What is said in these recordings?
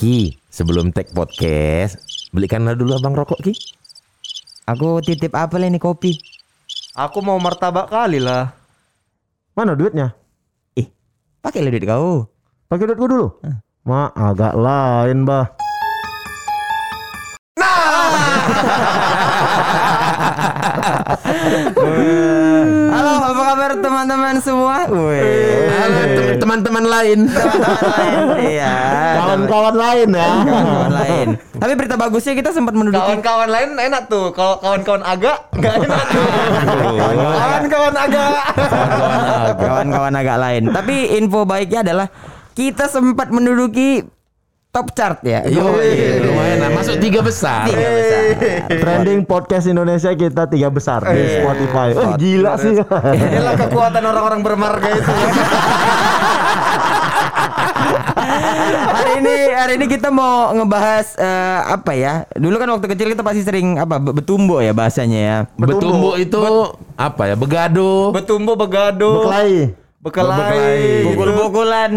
Ki, sebelum take podcast, belikanlah dulu abang rokok Ki. Aku titip apa ini kopi? Aku mau martabak kali lah. Mana duitnya? Ih, pakai duit kau. Pakai duitku dulu. Ma, agak lain, Bah. Apa kabar teman-teman semua? Wih. Halo teman-teman lain. Iya. Kawan-kawan lain ya. Kawan lain. Tapi berita bagusnya kita sempat menduduki Kawan-kawan lain enak tuh. Kalau kawan-kawan agak nggak enak tuh. Kawan-kawan agak. kawan-kawan agak lain. Tapi info baiknya adalah kita sempat menduduki top chart ya. Yo, lumayan tiga besar. Tiga besar. Trending podcast Indonesia kita tiga besar di Spotify. Oh, gila sih. Inilah kekuatan orang-orang bermarga itu. hari ini hari ini kita mau ngebahas eh, apa ya? Dulu kan waktu kecil kita pasti sering apa be- betumbo ya bahasanya ya. Betumbu itu apa ya? Begado. Betumbu begado. Berkelahi. Bekelai. Bukul-bukulan.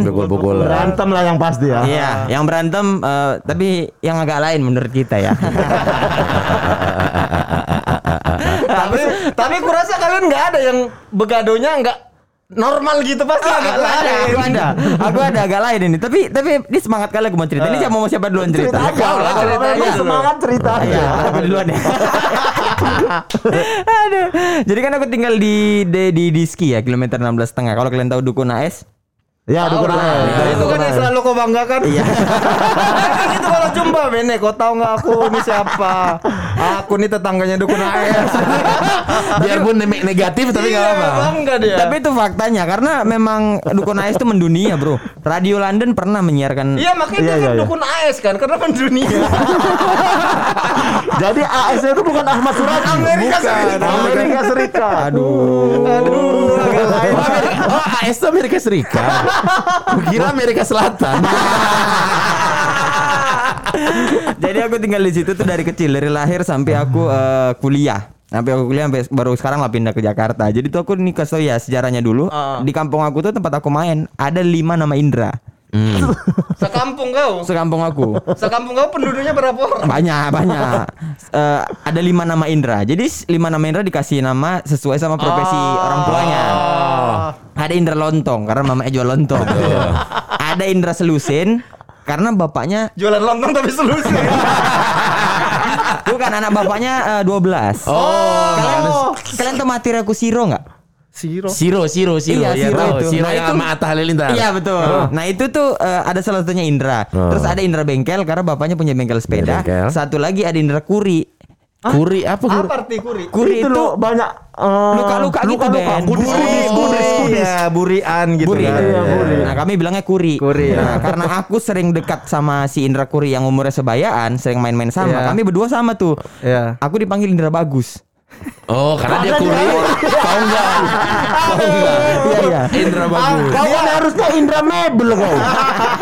Berantem lah yang pasti ya. Iya, yang berantem eh, tapi yang agak lain menurut kita ya. tapi tapi kurasa kalian nggak ada yang begadonya nggak normal gitu pasti agak aku ada, lain. aku ada, aku ada agak lain ini. Tapi tapi ini semangat kali aku mau cerita. Ini siapa mau siapa duluan cerita? Cerita aja. Kalau aja semangat cerita aja. Iya, aku duluan ya. Aduh. Jadi kan aku tinggal di di di Diski ya, kilometer 16 setengah. Kalau kalian tahu Dukun AS, Ya, Tahu dukun lah. aja. Itu itu kan yang selalu kau banggakan. Iya. itu kalau jumpa Bene, kau tahu nggak aku ini siapa? Aku nih tetangganya dukun AS. Biarpun ne- negatif tapi nggak Iya, apa-apa. bangga dia. tapi itu faktanya karena memang Dukun AS itu mendunia, Bro. Radio London pernah menyiarkan Iya makanya Iya, dia iya, kan iya. dukun AS kan karena mendunia. Jadi AS itu bukan Ahmad Suradi. Amerika Bukan. Serikat. Amerika Serikat. Aduh. Aduh, agak AS itu Amerika Serikat. Kira Amerika Selatan. Jadi aku tinggal di situ tuh dari kecil, dari lahir sampai aku eh, kuliah. Sampai aku kuliah sampai baru sekarang lah pindah ke Jakarta. Jadi tuh aku nih kasih tau ya sejarahnya dulu. Ah. Di kampung aku tuh tempat aku main ada lima nama Indra. Sekampung kau. Sekampung aku. Sekampung kau penduduknya berapa orang? banyak banyak. Eh, ada lima nama Indra. Jadi lima nama Indra dikasih nama sesuai sama profesi orang tuanya. Ada Indra Lontong karena mamanya jual lontong. Ada Indra Selusin karena bapaknya Jualan lontong tapi solusi. bukan anak bapaknya eh, 12 Oh, kalian kalian tahu materi aku Siro nggak Siro. Siro, Siro, Siro. Iya, ya, Siro tahu. itu. Siro Nah, yang itu- sama Atta Halilintar. Iya betul. Nah itu tuh eh, ada salah satunya Indra. Terus ada Indra Bengkel karena bapaknya punya bengkel sepeda. bengkel. Satu lagi ada Indra Kuri. Kuri apa kuri? Apa arti kuri? Kuri itu itu banyak eh, luka-luka gitu luka-luka. Ben. Kudis, Buri. kudis, kudis, kudis. Iya, burian gitu Kuri. kan. Iya, Kuri. Nah kami bilangnya Kuri. Kuri, ya. Nah, karena aku sering dekat sama si Indra Kuri yang umurnya sebayaan, sering main-main sama. Iya. Kami berdua sama tuh. Iya. Aku dipanggil Indra Bagus. Oh, karena dia kuri. Kau enggak. Kau enggak. Iya iya. Indra bagus. Kau kan harusnya Indra Mebel kau.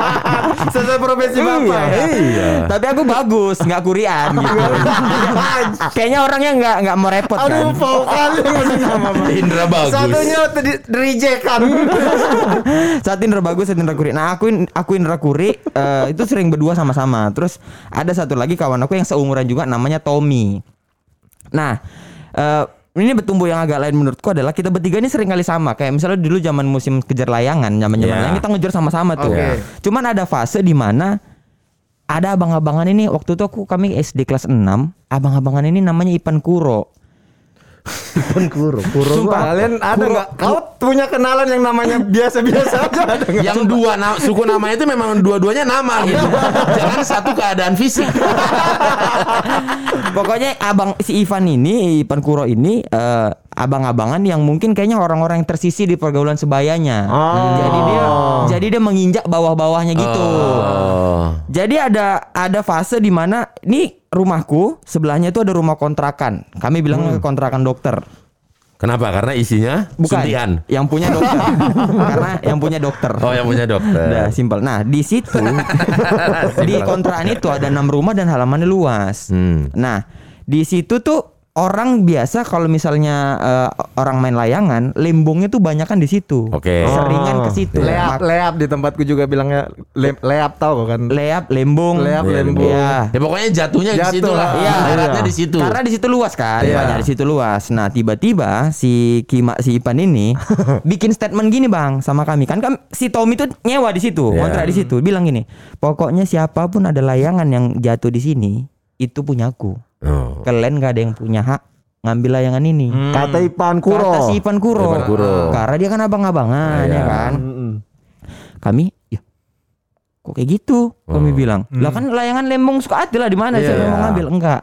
Sesuai profesi bapak. ya? Iya. Tapi aku bagus, nggak kurian gitu. Kayaknya orangnya nggak nggak mau repot kan. Aduh, vokal sama Indra bagus. Satunya tadi reject kan. Satu Indra bagus, satu Indra Kuri. Nah, aku aku Indra Kuri eh, itu sering berdua sama-sama. Terus ada satu lagi kawan aku yang seumuran juga namanya Tommy. Nah, eh, ini bertumbuh yang agak lain menurutku adalah kita bertiga ini sering kali sama. Kayak misalnya dulu zaman musim kejar layangan, zaman zaman layangan kita ngejar sama-sama tuh. Oke. Cuman ada fase di mana ada abang-abangan ini waktu itu aku kami SD kelas 6, abang-abangan ini namanya Ipan Kuro. Pun kuro, kuro. Sumpah. Kalian ada nggak? Kau punya kenalan yang namanya biasa-biasa aja ada nggak? Yang dua na- suku namanya itu memang dua-duanya nama gitu. Jangan satu keadaan fisik. Pokoknya abang si Ivan ini, Ivan Kuro ini eh, abang-abangan yang mungkin kayaknya orang-orang yang tersisi di pergaulan sebayanya. Oh. Jadi dia jadi dia menginjak bawah-bawahnya gitu. Oh. Jadi ada ada fase di mana ini rumahku sebelahnya itu ada rumah kontrakan. Kami bilang kontrakan dokter. Kenapa? Karena isinya Bukan suntian. yang punya dokter. Karena yang punya dokter. Oh, yang punya Udah dokter. simpel. Nah, di situ di kontrakan itu ada enam rumah dan halamannya luas. Hmm. Nah, di situ tuh orang biasa kalau misalnya eh, orang main layangan, lembongnya tuh banyak kan di situ. Oke. Seringan ke situ. Leap, Mak- leap di tempatku juga bilangnya le, leap tahu kan? Leap, lembong. Leap, Iya, lembong. Iya. Ya pokoknya jatuhnya di Jatuh situ lah. Iya. Daratnya di situ. Karena di situ luas kan, Iya. banyak di situ luas. Nah, tiba-tiba si Kima si Ipan ini bikin statement gini, Bang, sama kami. Kan kan si Tommy tuh nyewa di situ, Iya. kontrak di situ. Bilang gini, "Pokoknya siapa pun ada layangan yang jatuh di sini, itu punyaku. Oh. Kalian gak ada yang punya hak ngambil layangan ini." Kata Ipan Kuro. Kata si Ipan Kuro. Ipan Kuro. Karena dia kan abang-abangan Iya. ya kan. Mm-mm. Kami ya kok kayak gitu kami Oh. bilang. Lah kan layangan lembong suka ada lah di mana siapa yang mau ngambil? Enggak.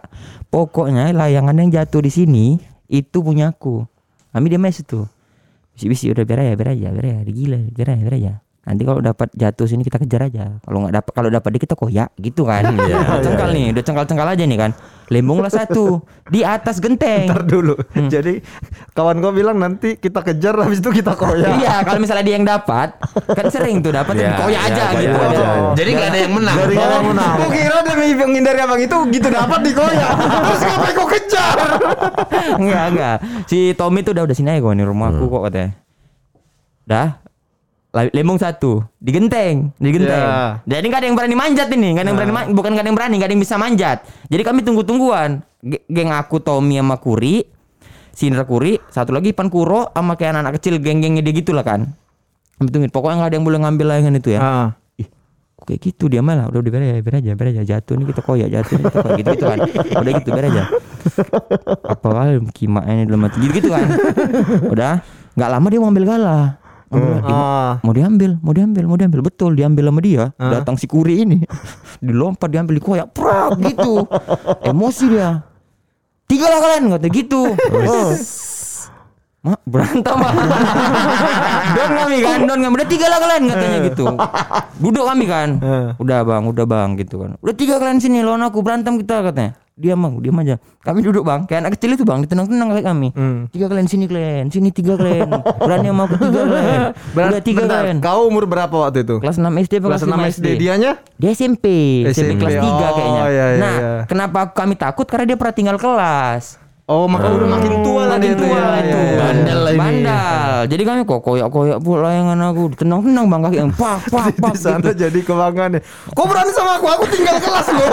Pokoknya layangan yang jatuh di sini itu punyaku. Kami diam aja situ. Bisi-bisi udah biar aja, biar aja, biar aja, gila, biar aja, biar aja. Nanti kalau dapat jatuh sini kita kejar aja. Kalau nggak dapat, kalau dapat dia kita koyak gitu kan. udah cengkal nih, udah cengkal-cengkal aja nih kan. Lembong lah satu di atas genteng. Ntar dulu. Jadi kawan kau bilang nanti kita kejar habis itu kita koyak. Iya, kalau misalnya dia yang dapat, kan sering tuh dapat Iya, koyak iya, aja koyak gitu aja. Jadi nggak ada yang menang. Jadi nggak ada yang menang. Kau kira demi menghindari abang itu gitu dapat di koyak. Terus ngapain kau kejar? enggak, enggak. Si Tommy tuh udah udah sini aja kok nih rumahku kok katanya. Dah. Lembong satu. Di genteng, di genteng. Ya. Jadi nggak ada yang berani manjat ini, nggak ada yang berani, man- bukan nggak ada yang berani, nggak ada yang bisa manjat. Jadi kami tunggu tungguan, geng aku Tommy sama Kuri, si Indra Kuri, satu lagi Ipan Kuro sama kayak anak-anak kecil geng-gengnya dia gitu lah kan. Kami tungguin, pokoknya nggak ada yang boleh ngambil layangan itu ya. Ah. Ih, kayak gitu dia malah? Udah udah biar aja biar aja biar aja. Jatuh nih kita koyak jatuh nih kita koyak gitu gitu kan. Udah gitu biar aja. Apa kima ini dalam hati. Gitu gitu kan. Udah. Nggak lama dia mau ambil galah Ambil- dia mau- Ah. mau diambil mau diambil mau diambil. Betul diambil sama dia. Datang si kuri ini dilompat diambil dikoyak prak gitu. Emosi dia. Tiga lah kalian kata gitu. Oh. Ma, berantem. Mak. Don kami kan Don kami. Udah tiga lah kalian katanya gitu. Duduk kami kan. Eh. Udah bang Udah bang gitu kan. Udah tiga kalian sini Lawan aku berantem kita katanya. Diam bang Diam aja. Kami duduk bang. Kayak anak kecil itu bang Ditenang-tenang kayak kami. Hmm. Tiga kalian sini kalian. Sini tiga kalian. Berani sama aku tiga kalian. Udah tiga bentar, kalian. Kau umur berapa waktu itu? Kelas 6 SD Kelas 6 SD. Dianya? Dia SMP SMP, SMP. kelas 3 Oh, kayaknya. iya, iya, Nah iya. kenapa kami takut? Karena dia pernah tinggal kelas Oh, maka udah makin tua lah Makin dia tua ya. itu. Iya, iya. Bandel lah ini. Bandal. Jadi kami kok koyak-koyak pula layangan aku. Tenang-tenang bang kaki yang pak pak pak. Di sana gitu. jadi kebanggaan nih. Kau berani sama aku? Aku tinggal kelas loh.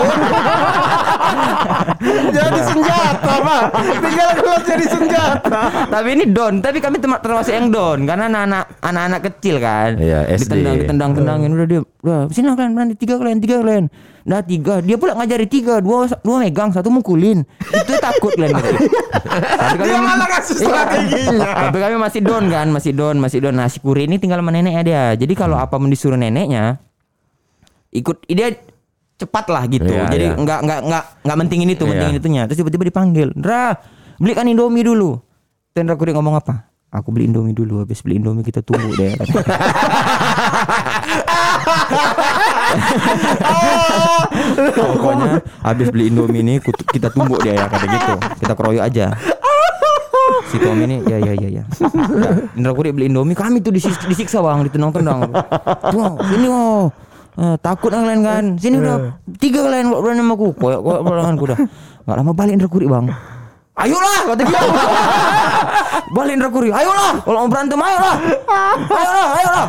jadi senjata, Pak. Tinggal kelas jadi senjata. Tapi ini don. Tapi kami terma- termasuk yang don. Karena anak-anak anak-anak kecil kan. Iya, SD. Ditendang, ditendang, tendangin. Udah dia. Udah sini kalian berani tiga kalian tiga kalian. Nah tiga dia pula ngajari tiga dua dua megang satu mukulin itu takut kalian. Tapi kami- Dia malah kasih strateginya. Tapi kami masih don kan, masih don, masih don. Nah, si Kuri ini tinggal sama neneknya dia. Jadi kalau apa mau disuruh neneknya ikut dia cepat lah gitu. Iya, Jadi iya. nggak nggak nggak nggak mentingin itu, Iya. mentingin itunya. Terus tiba-tiba dipanggil, "Dra, belikan Indomie dulu." Tendra Kuri ngomong apa? Aku beli Indomie dulu, habis beli Indomie kita tunggu deh. katanya. Pokoknya habis beli Indomie ini kita tunggu dia ya kata gitu. Kita keroyok aja. Si Tommy ini ya ya ya ya. Indra Kuri beli Indomie kami tuh disis- disiksa bang, ditendang-tendang. Tuh sini oh. Eh, takut lah kalian kan. Sini udah tiga kalian kok berani sama aku. Koyak koyak berangan kuda. Enggak lama balik Indra Kuri bang. Ayolah kata dia. balik Indra Kuri. Ayolah kalau mau berantem ayolah. Ayolah ayolah.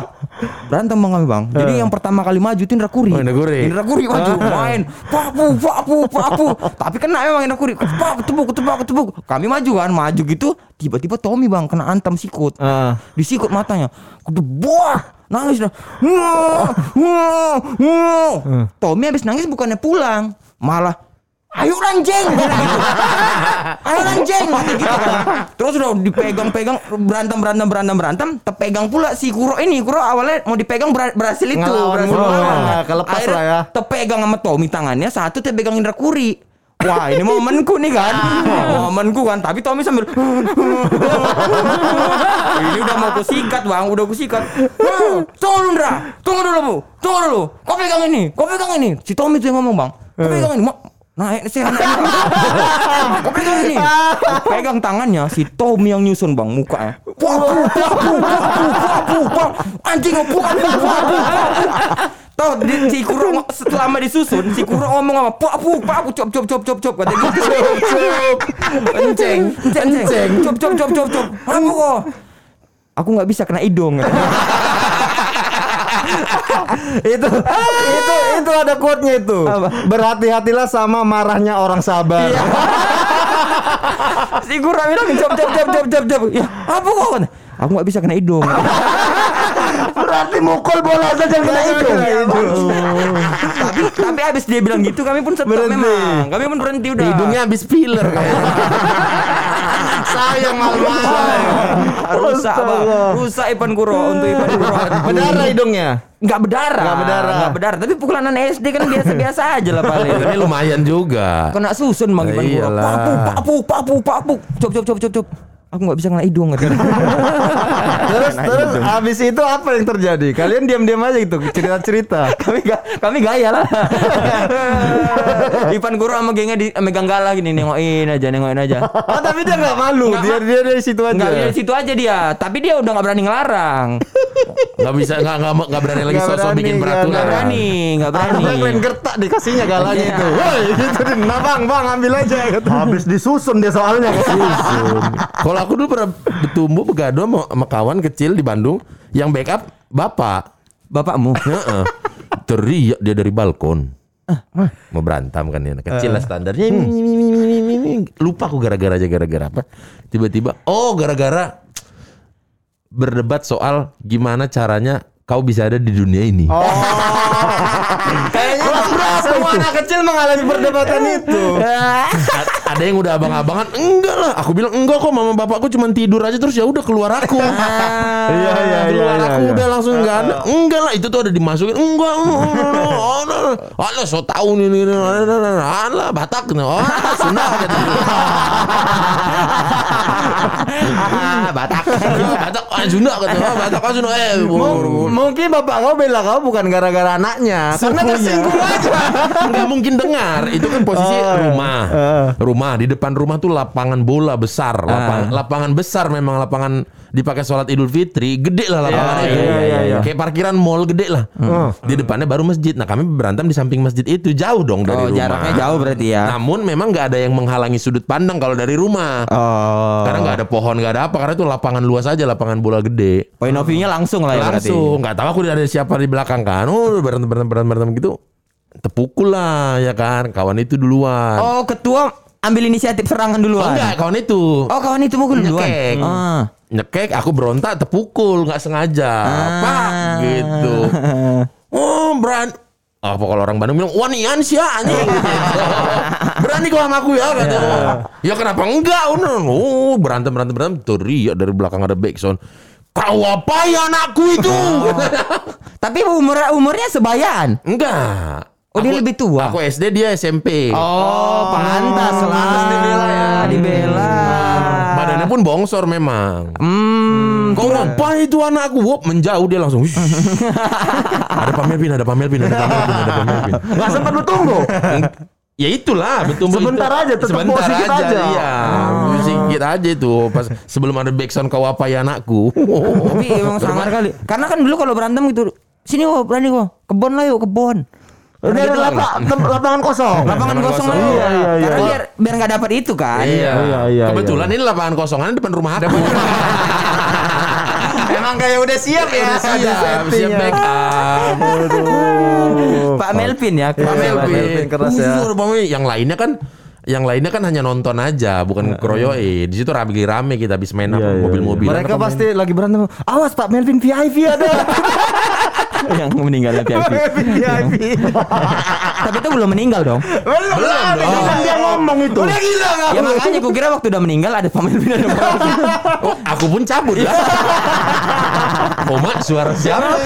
Berantem bang kami bang. Jadi yang pertama kali maju itu Indra Kuri. Oh, Indra Kuri. Indra Kuri maju main. Papu papu papu. Tapi kena memang Indra Kuri. Pak ketebuk ketebuk ketebuk. Kami maju kan maju gitu. Tiba-tiba Tommy bang kena antam sikut. Ah. Disikut matanya. Kudu buah. Nangis dah. Tommy habis nangis bukannya pulang, malah Ayo gitu. Ayo Kata gitu kan. Terus udah dipegang-pegang berantem berantem berantem berantem. Terpegang pula si Kuro ini. Kuro awalnya mau dipegang ber- berhasil itu Ngelawan berhasil ngelawan. Ah, kelepas Akhirnya lah ya. terpegang sama Tommy tangannya satu terpegang Indra Kuri Wah ini momenku nih kan? Momenku kan? Tapi Tommy sambil Ini udah mau kusikat bang. Udah kusikat. "Hmm, Tunggu dulu Indra Tunggu dulu bu. Tunggu dulu. Kau pegang ini. Kau pegang ini. Si Tommy tuh yang ngomong bang. Kau pegang ini Naik sih. Kau pegang ini pegang tangannya Si Tommy yang nyusun bang Mukanya Wah, pu, wah, pu, wah, pu, wah, pu, wah. Anjing wah, pu, wah, pu, wah, pu, wah, pu. Tahu di, si Kuro selama disusun si Kuro ngomong apa? Pak pu, pak pu, cop cop cop cop cop kata gitu. Cop cop. Enceng, enceng. Cop cop cop cop cop. Apa kok? Aku nggak bisa kena hidung. itu itu itu ada quote-nya itu. Berhati-hatilah sama marahnya orang sabar. si Kuro bilang cop cop cop cop cop cop. Ya, apa kok? Aku nggak bisa kena hidung. Berarti mukul bola saja kena itu. tapi tapi abis dia bilang gitu kami pun stop memang. Kami pun berhenti udah. Hidungnya habis filler. Sayang mal-mal. rusak bang rusak Ipan Kuro untuk Ipan Kuro. Berdarah hidungnya. nggak berdarah. Nggak berdarah. nggak berdarah. Tapi pukulan anak SD kan biasa biasa aja lah paling Ini lumayan juga. kena susun bang Ipan Kuro. Papu papu papu papu cop cop cop cop cop aku nggak bisa kena hidung Terus terus habis itu apa yang terjadi? Kalian diam-diam aja gitu cerita-cerita. kami ga, kami gaya lah Ipan Kuro sama gengnya di megang galah gini nengokin aja nengokin aja Oh, tapi dia nggak malu. Nggak dia ma- dia dari situ aja. Nggak dari situ aja dia tapi dia udah nggak berani ngelarang Nggak bisa nggak nggak nggak berani lagi sosok berani, bikin peraturan. nggak berani nggak berani Ada kalian gertak dikasihnya galanya Iya. itu. Woi, gitu. Nah, Bang, Bang, ambil aja gitu. Habis disusun dia soalnya. Kalau aku dulu pernah bertumbuh begado sama, sama kawan kecil di Bandung yang backup bapak. bapakmu Heeh. Teriak dia dari balkon. Mau berantem kan dia anak kecil lah standarnya. Ini. Lupa aku gara-gara aja gara-gara apa. Tiba-tiba oh gara-gara berdebat soal gimana caranya kau bisa ada di dunia ini. Oh. Kayaknya semua anak kecil mengalami perdebatan itu. Ada yang udah abang-abangan enggak lah aku bilang enggak kok mama bapakku cuma tidur aja terus ya udah keluar aku Iya iya iya. keluar iya, aku iya. udah langsung enggak ada enggak lah itu tuh ada dimasukin enggak oh, no, no. so tau nih nih alah batak oh Sunda gitu ah batak batak ah Sunda oh, batak ah Sunda eh mungkin bapak kau bela kau bukan gara-gara anaknya, karena tersinggung aja. nggak mungkin dengar itu kan posisi rumah rumah di depan rumah tuh lapangan bola besar. Lapangan, lapangan besar memang lapangan dipakai sholat idul fitri gede lah lapangan itu iya, iya, iya. kayak parkiran mall gede lah. Di depannya baru masjid. Nah kami berantem di samping masjid itu jauh dong dari oh rumah. jaraknya jauh berarti ya. Namun memang nggak ada yang menghalangi sudut pandang kalau dari rumah. Oh. Karena nggak ada pohon nggak ada apa karena itu lapangan luas aja lapangan bola gede. Point of view-nya langsung lah ya langsung. Nggak tahu aku ada siapa di belakang kan. Oh berantem berantem berantem berantem gitu. Tepukul lah ya kan. Kawan itu duluan. Oh ketua ambil inisiatif serangan Oh, duluan enggak kawan itu. Oh kawan itu mukul duluan? Nyekek. ah. Nyekek aku berontak tepukul nggak sengaja. Ah. pak gitu. Oh berani apa kalau orang Bandung bilang wanian sih ya anjing. Berani kau sama aku ya kata ya kenapa enggak? Oh berantem berantem berantem. Teriak dari belakang ada backsound kau apa ya anakku itu? Tapi umur umurnya sebayaan enggak Oh, dia lebih tua? Aku SD dia SMP. oh pantas lah pantas dibela ya. dibela Badannya pun bongsor memang. hmm Kau apa itu anakku? Wop, menjauh dia langsung. Ada Pak Melvin, ada Pak Melvin, ada Pak Melvin, ada Pak Melvin. Nggak sempat bertunggu. Ya itulah betul Sebentar aja, tetap Sebentar aja. aja. Iya, Ah. sedikit aja itu pas sebelum ada backsound kau apa ya anakku. tapi emang sangar kali karena kan dulu kalau berantem gitu sini kok berani kok kebon lah yuk kebon Udah ada lapa- tem- lapangan kosong. lapangan kosong Iya, iya, iya. karena biar biar nggak dapat itu kan Iya. Iya, iya, Kebetulan ini lapangan kosongan depan rumah aku. Emang kayak udah siap ya. Udah siap, siap backup. Pak Melvin ya Pak Iya, Pak Melvin. Melvin keras ya. Uh, Pak Melvin. Yang lainnya kan yang lainnya kan hanya nonton aja, bukan keroyokin. Di situ rame-rame kita habis main apa Iya, iya, mobil-mobil. Mereka pasti lagi berantem. Awas Pak Melvin VIP ada. yang meninggal nanti Abi. Melvin VIP. tapi itu belum meninggal dong Belum. Belum. Itu kan dia ngomong itu. Udah gila ya makanya gue kira waktu udah meninggal ada Pak Melvin Oh, aku pun cabut lah. Oma, suara siapa?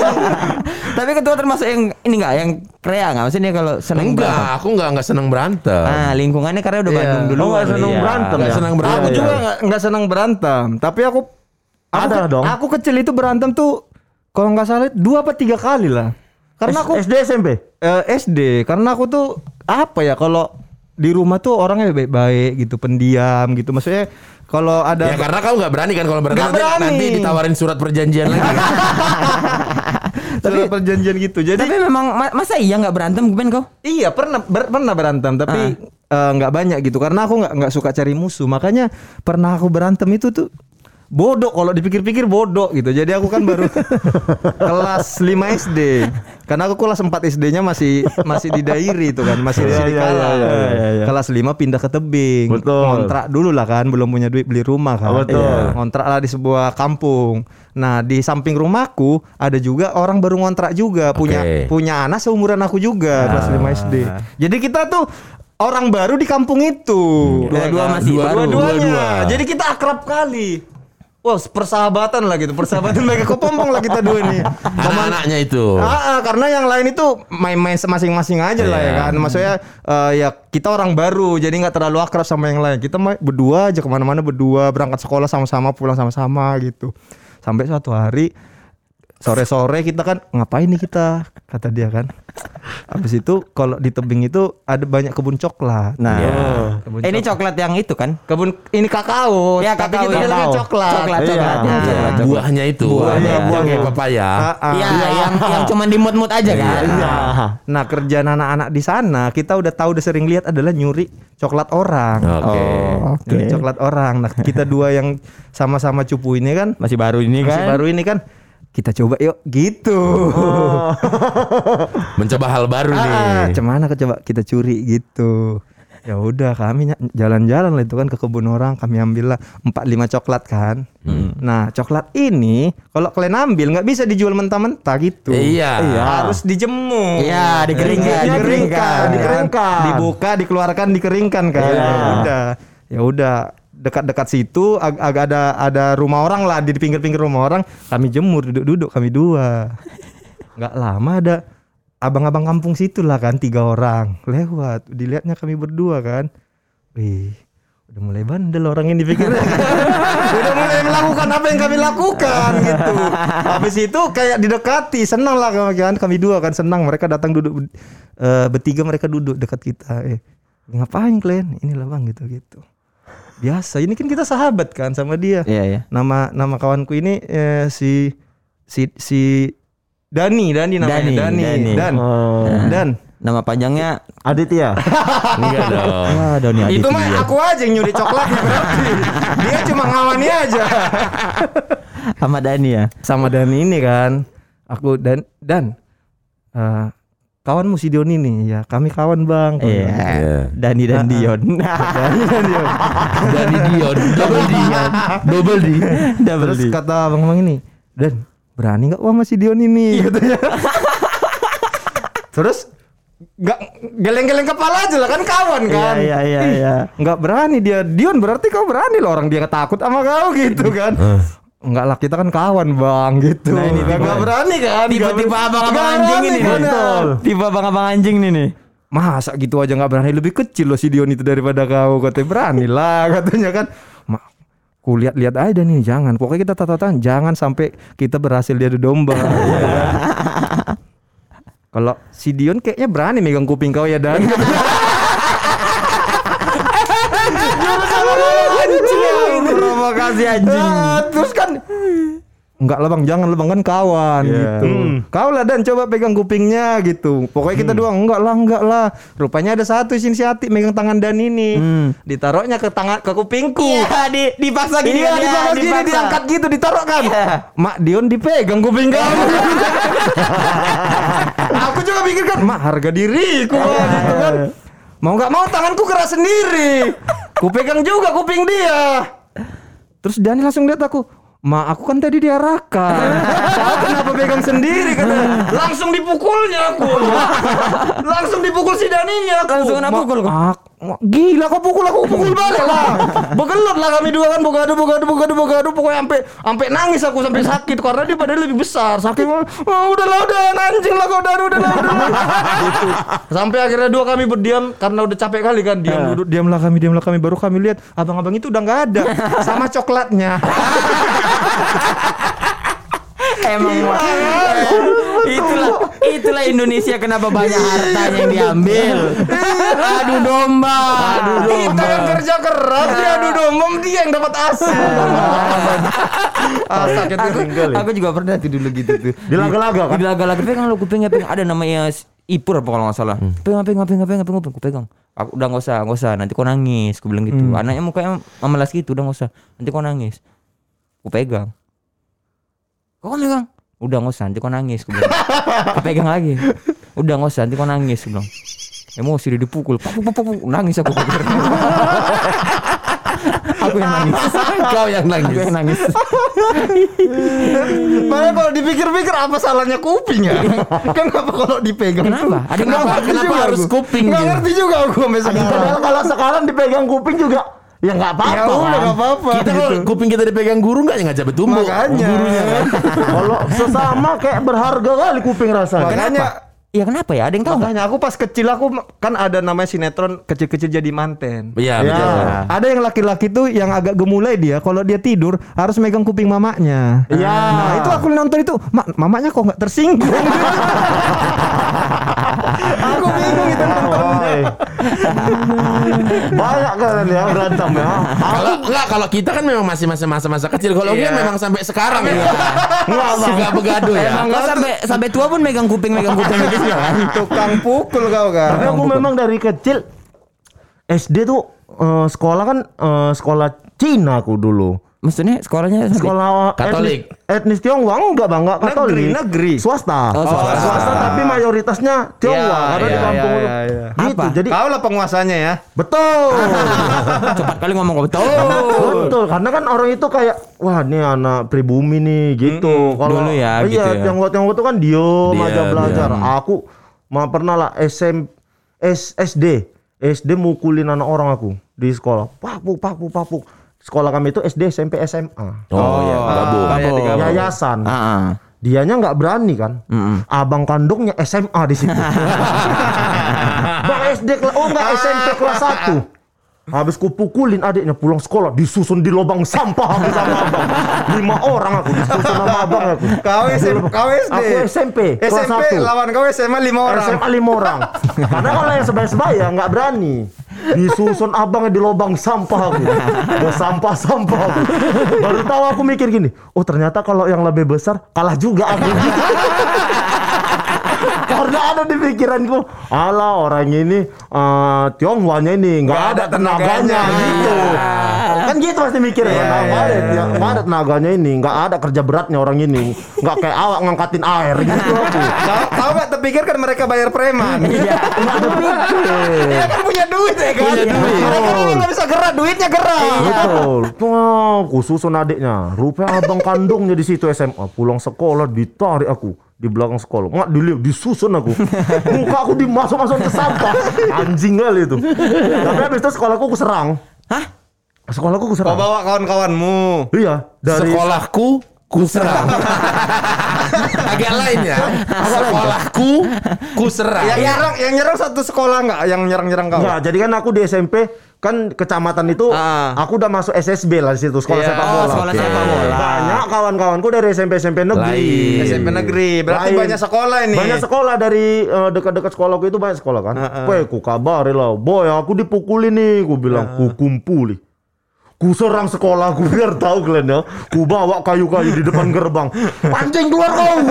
tapi ketua termasuk yang ini nggak yang krea nggak maksudnya kalau seneng berantem? Enggak, aku enggak enggak seneng berantem. ah lingkungannya karena udah Iya. Bandung dulu Oh, nggak seneng berantem Enggak ya? seneng berantem. Aku Iya, juga iya. nggak nggak senang berantem. Tapi aku aku Ada ke- dong. Aku kecil itu berantem tuh kalau nggak salah dua apa tiga kali lah. Karena aku SD SMP. eh, SD karena aku tuh apa ya kalau di rumah tuh orangnya baik-baik gitu pendiam gitu maksudnya kalau ada Ya karena kau nggak berani kan kalau Nggak nanti, berani. nanti ditawarin surat perjanjian lagi. surat perjanjian gitu. Jadi Tapi memang ma- masa iya nggak berantem Ben kau? Iya pernah ber- pernah berantem tapi eh, nggak banyak gitu karena aku nggak nggak suka cari musuh makanya pernah aku berantem itu tuh bodoh kalau dipikir-pikir bodoh gitu jadi aku kan baru kelas 5 SD karena aku kelas 4 SD-nya masih masih di Dairi itu kan masih di Iya, sini iya, iya, iya, kelas 5 pindah ke tebing Betul. ngontrak dulu lah kan belum punya duit beli rumah kan Oh, betul. Iya. ngontrak lah di sebuah kampung nah di samping rumahku ada juga orang baru ngontrak juga punya Oke. punya anak seumuran aku juga kelas 5 SD. Jadi kita tuh orang baru di kampung itu. Dua-dua kan? masih baru. Dua-duanya. Dua-dua. Jadi kita akrab kali. Wah, persahabatan lah gitu. Persahabatan mereka kepompong lah kita dua ini. Anak-anaknya itu. Ah, ah, karena yang lain itu main-main masing-masing aja lah ya Iya. kan. Maksudnya eh, ya kita orang baru, jadi nggak terlalu akrab sama yang lain. Kita berdua aja ke mana-mana berdua, berangkat sekolah sama-sama, pulang sama-sama gitu. Sampai suatu hari sore-sore kita kan ngapain nih kita kata dia kan. Habis itu kalau di tebing itu ada banyak kebun coklat. Nah, Iya. Kebun eh, ini coklat yang itu kan? kebun ini kakao, Ya, tapi kakao, kita iya. bilangnya Kakao. coklat. Coklat, Iya. coklat. ya, Ah. coklat, coklat. Buahnya itu. Buahnya, Yang buahnya. kayak papaya. Ah, ah. Iya, yang yang cuman dimut-mut aja kan? Iya. Nah kerjaan anak-anak di sana kita udah tahu udah sering lihat adalah nyuri coklat orang. Oke. Oh, oke. Nyuri coklat orang. Nah kita dua yang sama-sama cupu ini kan Masih baru ini masih kan? baru ini kan kita coba yuk gitu. Mencoba hal baru nih. Ah, Cemana ke coba kita curi gitu. Ya udah kami jalan-jalan lah itu kan ke kebun orang kami ambil lah 4 5 coklat kan. Nah, coklat ini kalau kalian ambil nggak bisa dijual mentah-mentah gitu. Iya. Harus dijemur. Iya, dikeringkan, Dikeringkan, dikeringkan. dikeringkan. Dibuka, dikeluarkan, dikeringkan kan. Iya. Ya udah. Ya udah dekat-dekat situ ag- agak ada ada rumah orang lah di pinggir-pinggir rumah orang. Kami jemur duduk-duduk kami dua. Nggak lama ada abang-abang kampung situ lah kan tiga orang. Lewat dilihatnya kami berdua kan. Wih udah mulai bandel orang ini pikirnya udah mulai melakukan apa yang kami lakukan gitu. Habis itu kayak didekati senang lah kan. Kami dua kan senang. Mereka datang duduk eh, bertiga mereka duduk dekat kita. Eh ngapain kalian inilah bang gitu gitu biasa ini kan kita sahabat kan sama dia Iya, iya. nama nama kawanku ini eh, si si si Dani Dani namanya Dani, Dani, Dani. Dan Oh. Dan Nama panjangnya Aditya. Enggak dong. Wah, Doni itu mah Aditya. aku aja yang nyuri coklatnya berarti dia cuma ngawani aja sama Dani ya. sama Dani ini kan aku dan dan eh, kawanmu si Dion ini ya. Kami kawan bang. Iya. Iya. Dani dan Dion. Dani dan Dion. Dari Dion, double D. Double D. Double terus D. kata bang bang ini dan berani nggak wah masih Dion ini? Katanya terus nggak geleng-geleng kepala aja lah kan kawan kan? Iya, iya, iya, iya. nggak berani dia. Dion berarti kau berani loh orang dia takut sama kau gitu kan Enggak lah kita kan kawan bang gitu. Nah, ini tipe- nggak berani kan? Nggak- abang-abang anjing ini kan. Tipe abang-abang anjing nih nih. Masa gitu aja nggak berani? Lebih kecil loh si Dion itu daripada kau. Katanya berani lah katanya kan. Ma, ku lihat-lihat aja nih jangan. Pokoknya kita tata-tata jangan sampai kita berhasil diadu domba. Ya kan? kalau si Dion kayaknya berani megang kuping kau ya Dan Anjing, provokasi anjing. Ah, terus kan Enggak lah bang, jangan lah bang kan kawan Iya. gitu. Kau lah dan coba pegang kupingnya gitu. Pokoknya kita dua enggak lah, enggak lah. Rupanya ada satu inisiatif megang tangan dan ini, ditaruhnya ke tangan ke kupingku. Iya, di dipaksa gini Iya, kan, ya, dipaksa gini, dipaksa. diangkat gitu, ditaruh kan. Iya. Mak Dion dipegang kuping kamu. Aku juga pikir kan, mak harga diriku Mak," gitu kan. Mau nggak mau tanganku keras sendiri. Ku pegang juga kuping dia. Terus Dani langsung lihat aku. Ma, aku kan tadi diarahkan. Kau kenapa pegang sendiri kata. Langsung dipukulnya aku. Langsung dipukul si Daninya aku. Langsung kena pukul kau? Gila kau pukul aku pukul balik lah. Begelut lah kami dua kan bogadu bogadu bogadu bogadu pokoknya sampai sampai nangis aku sampai sakit karena dia padahal lebih besar. Sakit oh, udahlah udah anjing lah kau udah udah udah. udah. gitu. Sampai akhirnya dua kami berdiam karena udah capek kali kan diam duduk diamlah kami diamlah kami baru kami lihat abang-abang itu udah nggak ada sama coklatnya. Emang itulah itulah Indonesia kenapa banyak hartanya yang diambil. Aduh domba. Aduh Kita yang kerja keras dia aduh domem dia yang dapat aset. ah, sakit itu. Aku juga pernah tuh dulu gitu tuh. Di laga-laga kan? Di laga-laga pegang lu kupingnya pegang ada namanya Ipur apa kalau nggak salah. Pegang pegang pegang pegang pegang pegang pegang. Aku udah nggak usah nggak usah nanti kau nangis. Aku bilang gitu. Anaknya mukanya memelas gitu udah nggak usah. Nanti kau nangis. Aku pegang. Kau kan pegang. Udah nggak usah nanti kau nangis. Aku. Aku pegang lagi. Udah nggak usah nanti kau nangis. Aku bilang. Emosi dia dipukul. Puk, puk, puk, puk. Nangis aku. aku yang nangis. Kau yang Aku nangis. yang nangis. Makanya kalau dipikir-pikir apa salahnya kuping ya? Kenapa kalau dipegang? Kenapa? Ada Nggak kenapa? ngerti Kenapa juga harus aku. kuping Nggak ngerti juga aku sampai sekarang. Padahal kalau sekarang dipegang kuping juga ya nggak apa-apa. Ya udah kan? nggak apa-apa. Kita kalau gitu. kuping kita dipegang guru nggak ya ngajak betumbuh. Makanya. Gurunya kan. Kalau sesama kayak berharga kali kuping rasanya. Makanya Iya kenapa ya? Ada yang tahu? Makanya aku pas kecil aku kan ada namanya sinetron kecil-kecil jadi manten. Iya, Ya. betul. Ada yang laki-laki tuh yang agak gemulai dia kalau dia tidur harus megang kuping mamaknya. Iya. Nah, itu aku nonton itu, "Mak, mamaknya kok nggak tersinggung?" aku bingung itu. Banyak kan ya berantem ya. Kalau enggak kalau kita kan memang masih masa masa-masa kecil. Kalau dia Iya. memang sampai sekarang ya. Enggak, begaduh ya. Emang sampai sampai tua pun megang kuping megang kuping kan? tukang pukul kau kan. Tapi aku memang dari kecil SD tuh eh, sekolah kan eh, sekolah Cina aku dulu. Maksudnya sekolahnya Sekolah Katolik. Etnis, etnis Tionghoa enggak bang, enggak Katolik. Negeri, negeri. Swasta. Oh, swasta. tapi mayoritasnya Tionghoa Iya, karena di iya, kampung lu. iya, iya. Gitu. Apa? Jadi Kau lah penguasanya ya. betul. cepat kali ngomong betul. Betul, karena kan orang itu kayak wah ini anak pribumi nih gitu. Kalau Dulu ya, iya, gitu ya. Tionghoa Tionghoa itu kan diem aja belajar. diam. Aku mah pernah lah SM S, SD SD mukulin anak orang aku di sekolah. Papuk papuk papuk. Sekolah kami itu SD SMP SMA. Oh, iya, gabung. Ah, iya, digabung. Yayasan. Ah, ah. Dianya nggak berani kan. Mm-mm. Abang kandungnya SMA di situ. Bang SD kelas oh enggak SMP kelas 1. Habis ku pukulin adiknya pulang sekolah disusun di lubang sampah habis sama abang. Lima orang aku disusun sama abang aku. Kau SMP, kau SD. Aku SMP kelas SMP 1. lawan kau SMA lima orang. SMA lima orang. Karena kalau yang sebaya-sebaya nggak berani. Disusun abangnya di lubang sampah aku. Ada sampah-sampah aku. Baru tahu aku mikir gini. Oh ternyata kalau yang lebih besar kalah juga aku. Karena ada di pikiranku, ala orang ini eh Tionghoanya ini nggak ada tenaganya gitu. Kan gitu pasti mikir ya, nggak ada, ya, nggak ada tenaganya ini, nggak ada kerja beratnya orang ini, nggak kayak awak ngangkatin air gitu kau nggak terpikir kan mereka bayar preman? Iya. Nggak terpikir. Dia kan punya duit ya kan? Punya duit. Mereka nggak bisa gerak, duitnya gerak. Betul. Wah, khususun adiknya. Rupanya abang kandungnya di situ SMA. Pulang sekolah ditarik aku di belakang sekolah. Nggak dilihat, disusun aku. Muka aku dimasuk-masuk ke sampah. Anjing kali itu. Tapi habis itu sekolahku aku serang. Hah? Sekolahku aku Kau serang. bawa kawan-kawanmu. Iya, dari Sekolahku kuserang. Agak lain ya. Sekolahku kuserang. Yang nyerang, yang nyerang satu sekolah nggak? Yang nyerang-nyerang kau? Enggak, jadi kan aku di SMP kan kecamatan itu Ah. aku udah masuk SSB lah di situ sekolah Iya. sepak Oh, bola. sekolah Oke. sepak bola. Banyak kawan-kawanku dari SMP SMP negeri. Lain. SMP negeri. Berarti Lain. banyak sekolah ini. Banyak sekolah dari eh, dekat-dekat sekolahku itu banyak sekolah kan. Heeh. Weh, ku kabari lah, boy aku dipukulin nih, ku bilang ku kumpuli. Ku serang sekolahku biar tahu kalian ya. Ku bawa kayu-kayu di depan gerbang. Pancing keluar kau.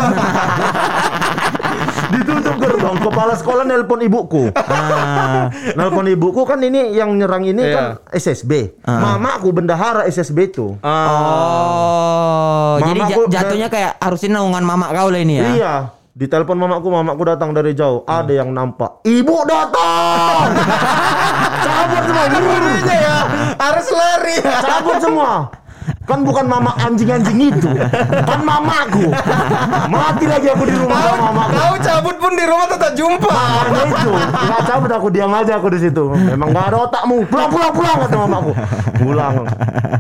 Ditutup gerbang. Kepala sekolah nelpon ibuku. nelpon ibuku kan ini yang nyerang ini Iya. kan SSB. Mamaku bendahara SSB itu. Ah. Oh, Mama jadi jatuhnya kayak harusin naungan mama kau lah ini ya. Iya. Ditelepon mamaku, mamaku datang dari jauh. Ada yang nampak. Ibu datang. Cabut semua. Ya harus lari. Cabut semua. Kan bukan mama anjing-anjing itu. Kan mamaku. Mati lagi aku di rumah Kau, sama mamaku. kau cabut pun di rumah tetap jumpa. Karena itu nggak cabut aku diam aja aku di situ. Memang nggak ada otakmu. Pulang pulang pulang kata mamaku. Pulang.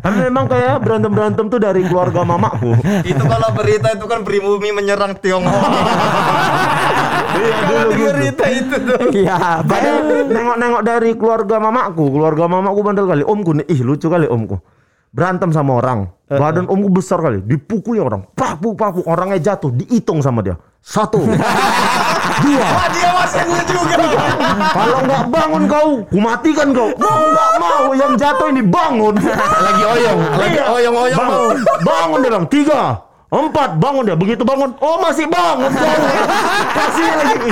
Karena memang kayak berantem berantem tuh dari keluarga mamaku. itu kalau berita itu kan pribumi menyerang Tionghoa. Iya dulu gitu. berita itu tuh. Iya, Kayak nengok-nengok dari keluarga mamaku, keluarga mamaku bandel kali. Omku nih, ih lucu kali omku. Berantem sama orang. Badan omku besar kali, dipukuli orang. Pak, puk, pak, puk. orangnya jatuh, dihitung sama dia. Satu, dua, dia masihnya juga. kalau nggak bangun kau, kumatikan kau. Mau nggak mau, yang jatuh ini bangun. Lagi oyong, lagi Iya. oyong-oyong. Bangun, bangun dia bilang tiga, empat, bangun dia. Begitu bangun, oh masih bangun. bangun. Kasih lagi.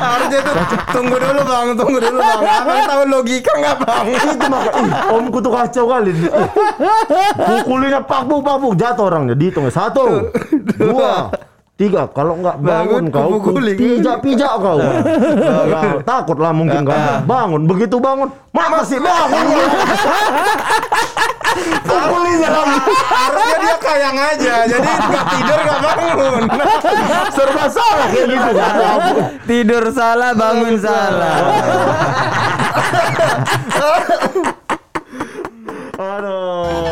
Harusnya tuh tunggu dulu bang, tunggu dulu bang. Abang tahu logika nggak bang? Itu maka, ih, omku tuh kacau kali. Ih, Pukulinya pak puk pak puk jatuh orangnya. Dihitung satu, dua, Tiga, kalau nggak bangun, bangun kau pijak-pijak kau. Nah, nah, nah takutlah mungkin kau bangun. Begitu bangun, mak masih bangun. Aku lihat harusnya dia kayang aja, jadi nggak tidur nggak bangun. Serba salah kayak gitu. Kan. Tidur salah, bangun salah. Aduh.